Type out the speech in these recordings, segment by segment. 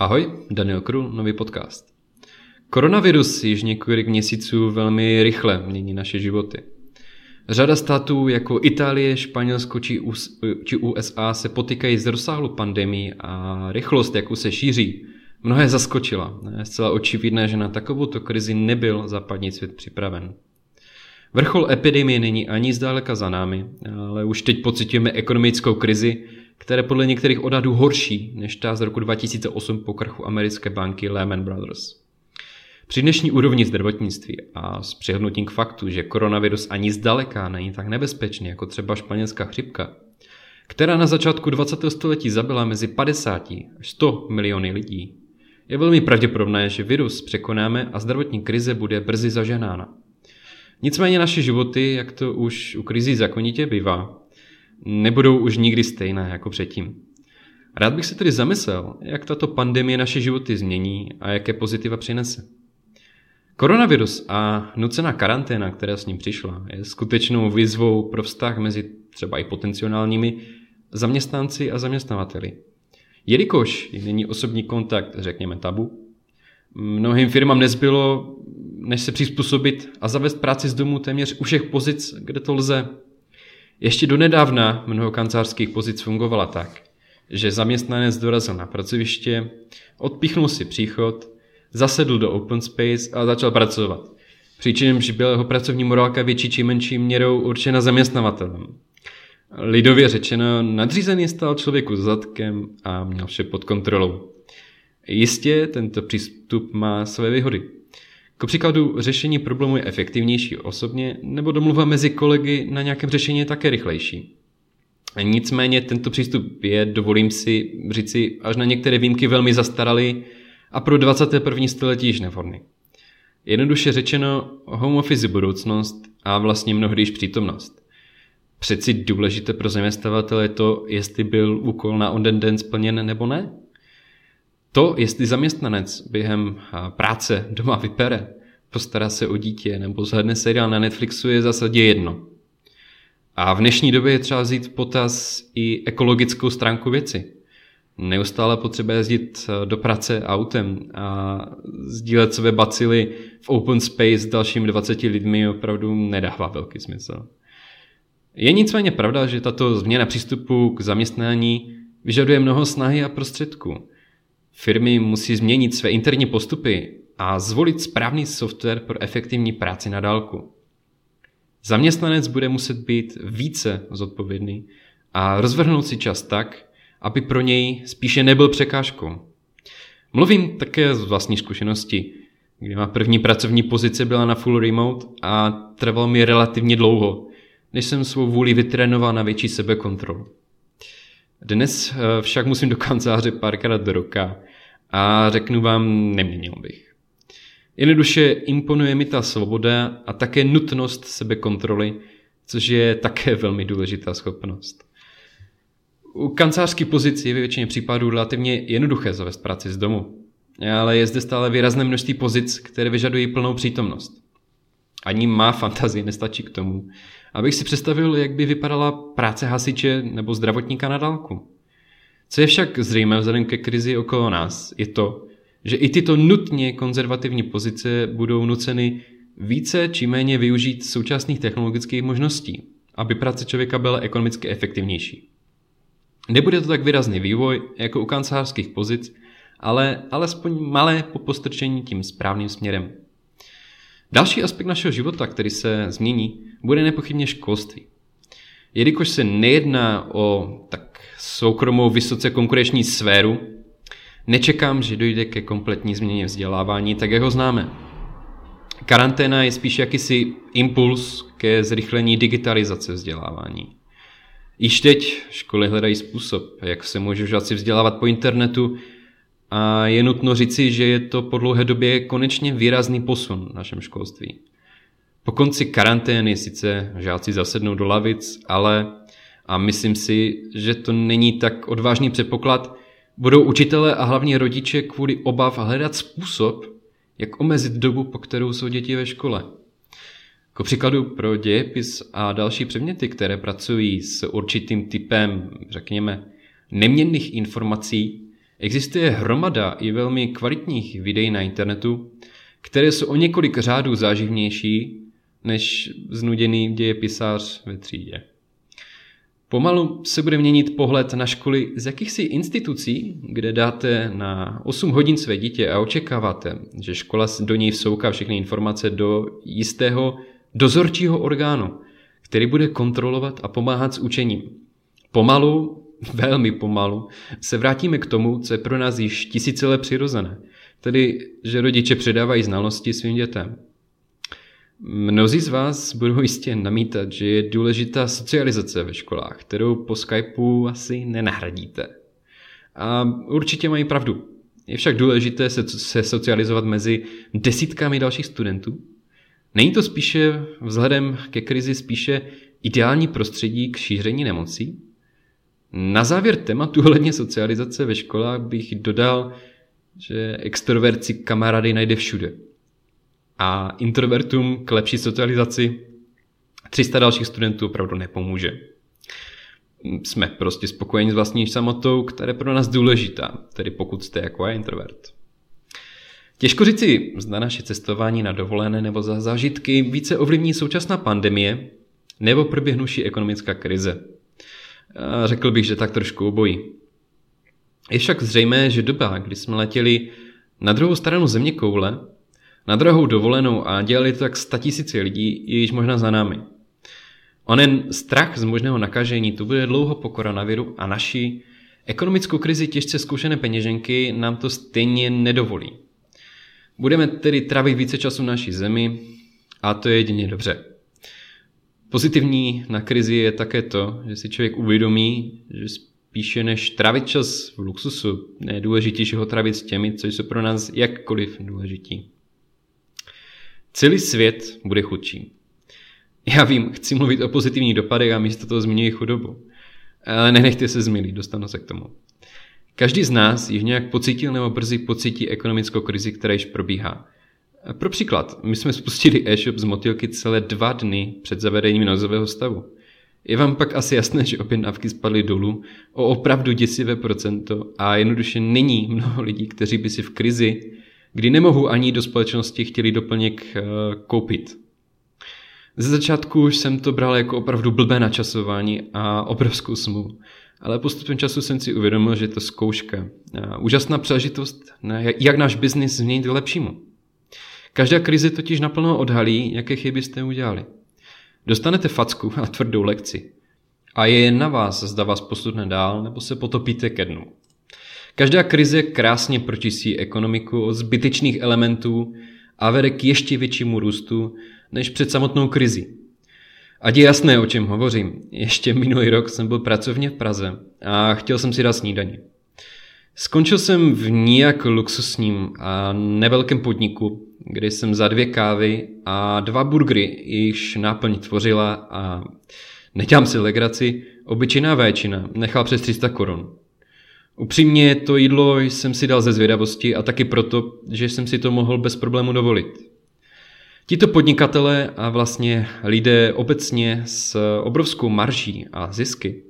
Ahoj, Daniel Krul, nový podcast. Koronavirus již několik měsíců velmi rychle mění naše životy. Řada států jako Itálie, Španělsko či, USA se potýkají s rozsáhlou pandemí a rychlost, jakou se šíří, mnohé zaskočila. Je zcela očividné, že na takovouto krizi nebyl západní svět připraven. Vrchol epidemie není ani zdaleka za námi, ale už teď pocitujeme ekonomickou krizi, které podle některých odhadů horší než ta z roku 2008 po krchu americké banky Lehman Brothers. Při dnešní úrovni zdravotnictví a s přihlednutím k faktu, že koronavirus ani zdaleka není tak nebezpečný jako třeba španělská chřipka, která na začátku 20. století zabila mezi 50 až 100 miliony lidí, je velmi pravděpodobné, že virus překonáme a zdravotní krize bude brzy zaženána. Nicméně naše životy, jak to už u krizí zakonitě bývá, nebudou už nikdy stejné jako předtím. Rád bych se tedy zamyslel, jak tato pandemie naše životy změní a jaké pozitiva přinese. Koronavirus a nucená karanténa, která s ním přišla, je skutečnou výzvou pro vztah mezi třeba i potenciálními zaměstnanci a zaměstnavateli. Jelikož není osobní kontakt, řekněme, tabu, mnohým firmám nezbylo, než se přizpůsobit a zavést práci z domu téměř u všech pozic, kde to lze. Ještě donedávna mnoho kancelářských pozic fungovala tak, že zaměstnanec dorazil na pracoviště, odpíchnul si příchod, zasedl do open space a začal pracovat. Přičemž byla jeho pracovní morálka větší či menší měrou určena zaměstnavatelem. Lidově řečeno, nadřízený stal člověku zadkem a měl vše pod kontrolou. Jistě tento přístup má své výhody. K příkladu řešení problému je efektivnější osobně, nebo domluva mezi kolegy na nějakém řešení je také rychlejší. Nicméně tento přístup je, dovolím si říci, až na některé výjimky velmi zastaralý a pro 21. století již nevhodný. Jednoduše řečeno, home office je budoucnost a vlastně mnohdy již přítomnost. Přeci důležité pro zaměstnavatele je to, jestli byl úkol na onen den splněn nebo ne. To, jestli zaměstnanec během práce doma vypere, postará se o dítě nebo zhledne seriál na Netflixu je v zásadě jedno. A v dnešní době je třeba vzít potaz i ekologickou stránku věci. Neustále potřeba jezdit do práce autem a sdílet své bacily v open space s dalšími 20 lidmi opravdu nedává velký smysl. Je nicméně pravda, že tato změna přístupu k zaměstnání vyžaduje mnoho snahy a prostředků. Firmy musí změnit své interní postupy a zvolit správný software pro efektivní práci na dálku. Zaměstnanec bude muset být více zodpovědný a rozvrhnout si čas tak, aby pro něj spíše nebyl překážkou. Mluvím také z vlastní zkušenosti, kdy má první pracovní pozice byla na full remote a trvalo mi relativně dlouho, než jsem svou vůli vytrénoval na větší sebekontrolu. Dnes eh, však musím do kanceláře párkrát do roka a řeknu vám, neměnil bych. Jednoduše imponuje mi ta svoboda a také nutnost sebekontroly, což je také velmi důležitá schopnost. U kancelářské pozici je ve většině případů relativně jednoduché zavést práci z domu, ale je zde stále výrazné množství pozic, které vyžadují plnou přítomnost. Ani má fantazii nestačí k tomu, abych si představil, jak by vypadala práce hasiče nebo zdravotníka na dálku. Co je však zřejmé vzhledem ke krizi okolo nás, je to, že i tyto nutně konzervativní pozice budou nuceny více či méně využít současných technologických možností, aby práce člověka byla ekonomicky efektivnější. Nebude to tak výrazný vývoj jako u kancelářských pozic, ale alespoň malé popostrčení tím správným směrem. Další aspekt našeho života, který se změní, bude nepochybně školství. Jelikož se nejedná o tak soukromou vysoce konkurenční sféru, nečekám, že dojde ke kompletní změně vzdělávání, tak jak ho známe. Karanténa je spíš jakýsi impuls ke zrychlení digitalizace vzdělávání. Již teď školy hledají způsob, jak se můžou žáci vzdělávat po internetu a je nutno říci, že je to po dlouhé době konečně výrazný posun v našem školství. Po konci karantény sice žáci zasednou do lavic, ale a myslím si, že to není tak odvážný předpoklad, budou učitelé a hlavně rodiče kvůli obav hledat způsob, jak omezit dobu, po kterou jsou děti ve škole. Jako příkladu pro dějepis a další předměty, které pracují s určitým typem, řekněme, neměnných informací, Existuje hromada i velmi kvalitních videí na internetu, které jsou o několik řádů záživnější než znuděný dějepisář ve třídě. Pomalu se bude měnit pohled na školy z jakýchsi institucí, kde dáte na 8 hodin své dítě a očekáváte, že škola do něj vsouká všechny informace do jistého dozorčího orgánu, který bude kontrolovat a pomáhat s učením. Pomalu, velmi pomalu, se vrátíme k tomu, co je pro nás již tisíce přirozené, tedy že rodiče předávají znalosti svým dětem. Mnozí z vás budou jistě namítat, že je důležitá socializace ve školách, kterou po Skypeu asi nenahradíte. A určitě mají pravdu. Je však důležité se, se socializovat mezi desítkami dalších studentů. Není to spíše vzhledem ke krizi spíše ideální prostředí k šíření nemocí? Na závěr tématu ohledně socializace ve školách bych dodal, že extroverci kamarády najde všude a introvertům k lepší socializaci 300 dalších studentů opravdu nepomůže. Jsme prostě spokojeni s vlastní samotou, která je pro nás důležitá, tedy pokud jste jako já introvert. Těžko říci, zda naše cestování na dovolené nebo za zážitky více ovlivní současná pandemie nebo proběhnuvší ekonomická krize. A řekl bych, že tak trošku obojí. Je však zřejmé, že doba, kdy jsme letěli na druhou stranu země koule, na drahou dovolenou a dělali to tak statisíce lidí, je již možná za námi. Onen strach z možného nakažení tu bude dlouho po koronaviru a naši ekonomickou krizi těžce zkušené peněženky nám to stejně nedovolí. Budeme tedy trávit více času na naší zemi a to je jedině dobře. Pozitivní na krizi je také to, že si člověk uvědomí, že spíše než trávit čas v luxusu, je důležitější ho trávit s těmi, co jsou pro nás jakkoliv důležití. Celý svět bude chudší. Já vím, chci mluvit o pozitivních dopadech a místo toho zmiňuji chudobu. Ale nenechte se zmílit, dostanu se k tomu. Každý z nás již nějak pocítil nebo brzy pocítí ekonomickou krizi, která již probíhá. Pro příklad, my jsme spustili e-shop z motylky celé dva dny před zavedením nouzového stavu. Je vám pak asi jasné, že objednávky spadly dolů o opravdu děsivé procento a jednoduše není mnoho lidí, kteří by si v krizi kdy nemohu ani do společnosti chtěli doplněk eh, koupit. Ze začátku už jsem to bral jako opravdu blbé načasování a obrovskou smůlu. Ale postupem času jsem si uvědomil, že je to zkouška. Úžasná příležitost, jak náš biznis změnit k lepšímu. Každá krize totiž naplno odhalí, jaké chyby jste udělali. Dostanete facku a tvrdou lekci. A je jen na vás, zda vás posudne dál, nebo se potopíte ke dnu. Každá krize krásně pročistí ekonomiku od zbytečných elementů a vede k ještě většímu růstu než před samotnou krizi. Ať je jasné, o čem hovořím. Ještě minulý rok jsem byl pracovně v Praze a chtěl jsem si dát snídaní. Skončil jsem v nijak luxusním a nevelkém podniku, kde jsem za dvě kávy a dva burgery, již náplň tvořila a nedělám si legraci, obyčejná véčina, nechal přes 300 korun. Upřímně to jídlo jsem si dal ze zvědavosti a taky proto, že jsem si to mohl bez problému dovolit. Tito podnikatelé a vlastně lidé obecně s obrovskou marží a zisky,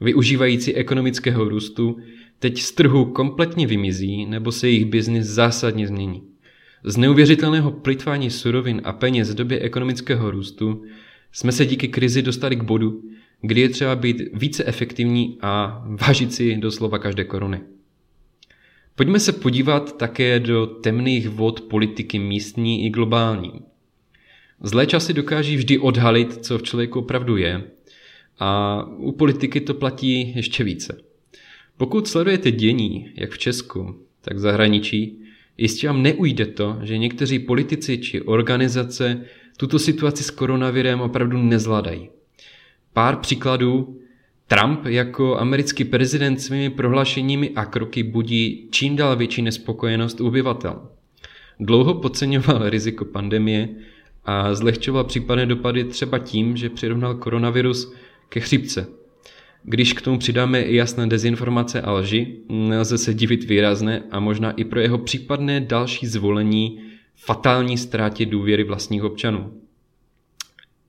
využívající ekonomického růstu, teď z trhu kompletně vymizí nebo se jejich biznis zásadně změní. Z neuvěřitelného plitvání surovin a peněz v době ekonomického růstu jsme se díky krizi dostali k bodu, kdy je třeba být více efektivní a vážit si doslova každé koruny. Pojďme se podívat také do temných vod politiky místní i globální. Zlé časy dokáží vždy odhalit, co v člověku opravdu je, a u politiky to platí ještě více. Pokud sledujete dění, jak v Česku, tak v zahraničí, jistě vám neujde to, že někteří politici či organizace tuto situaci s koronavirem opravdu nezvládají. Pár příkladů. Trump jako americký prezident svými prohlášeními a kroky budí čím dál větší nespokojenost obyvatel. Dlouho podceňoval riziko pandemie a zlehčoval případné dopady třeba tím, že přirovnal koronavirus ke chřipce. Když k tomu přidáme i jasné dezinformace a lži, nelze se divit výrazné a možná i pro jeho případné další zvolení fatální ztrátě důvěry vlastních občanů.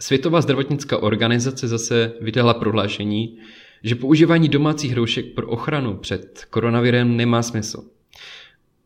Světová zdravotnická organizace zase vydala prohlášení, že používání domácích roušek pro ochranu před koronavirem nemá smysl.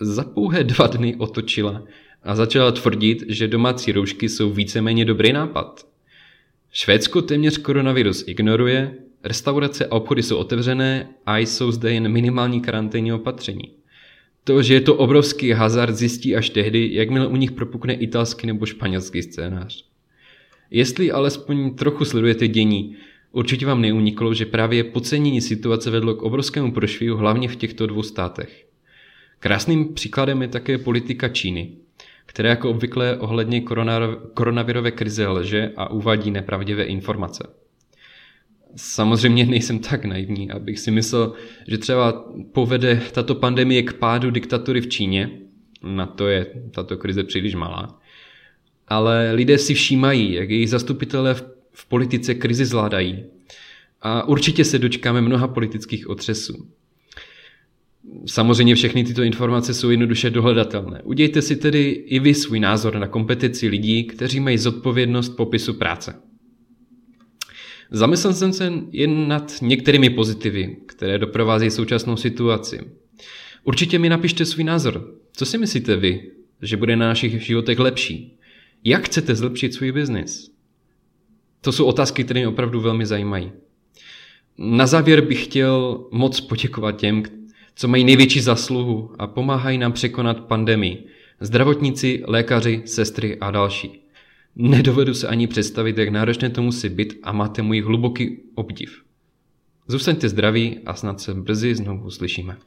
Za pouhé dva dny otočila a začala tvrdit, že domácí roušky jsou víceméně dobrý nápad. Švédsko téměř koronavirus ignoruje, restaurace a obchody jsou otevřené a jsou zde jen minimální karanténní opatření. To, že je to obrovský hazard, zjistí až tehdy, jakmile u nich propukne italský nebo španělský scénář. Jestli alespoň trochu sledujete dění, určitě vám neuniklo, že právě podcenění situace vedlo k obrovskému prošvihu hlavně v těchto dvou státech. Krásným příkladem je také politika Číny, která jako obvykle ohledně koronavirové krize lže a uvádí nepravdivé informace. Samozřejmě nejsem tak naivní, abych si myslel, že třeba povede tato pandemie k pádu diktatury v Číně, na to je tato krize příliš malá, ale lidé si všímají, jak jejich zastupitelé v, politice krizi zvládají. A určitě se dočkáme mnoha politických otřesů. Samozřejmě všechny tyto informace jsou jednoduše dohledatelné. Udějte si tedy i vy svůj názor na kompetici lidí, kteří mají zodpovědnost popisu práce. Zamyslel jsem se jen nad některými pozitivy, které doprovází současnou situaci. Určitě mi napište svůj názor. Co si myslíte vy, že bude na našich životech lepší? Jak chcete zlepšit svůj biznis? To jsou otázky, které mě opravdu velmi zajímají. Na závěr bych chtěl moc poděkovat těm, co mají největší zasluhu a pomáhají nám překonat pandemii. Zdravotníci, lékaři, sestry a další. Nedovedu se ani představit, jak náročné to musí být a máte můj hluboký obdiv. Zůstaňte zdraví a snad se brzy znovu uslyšíme.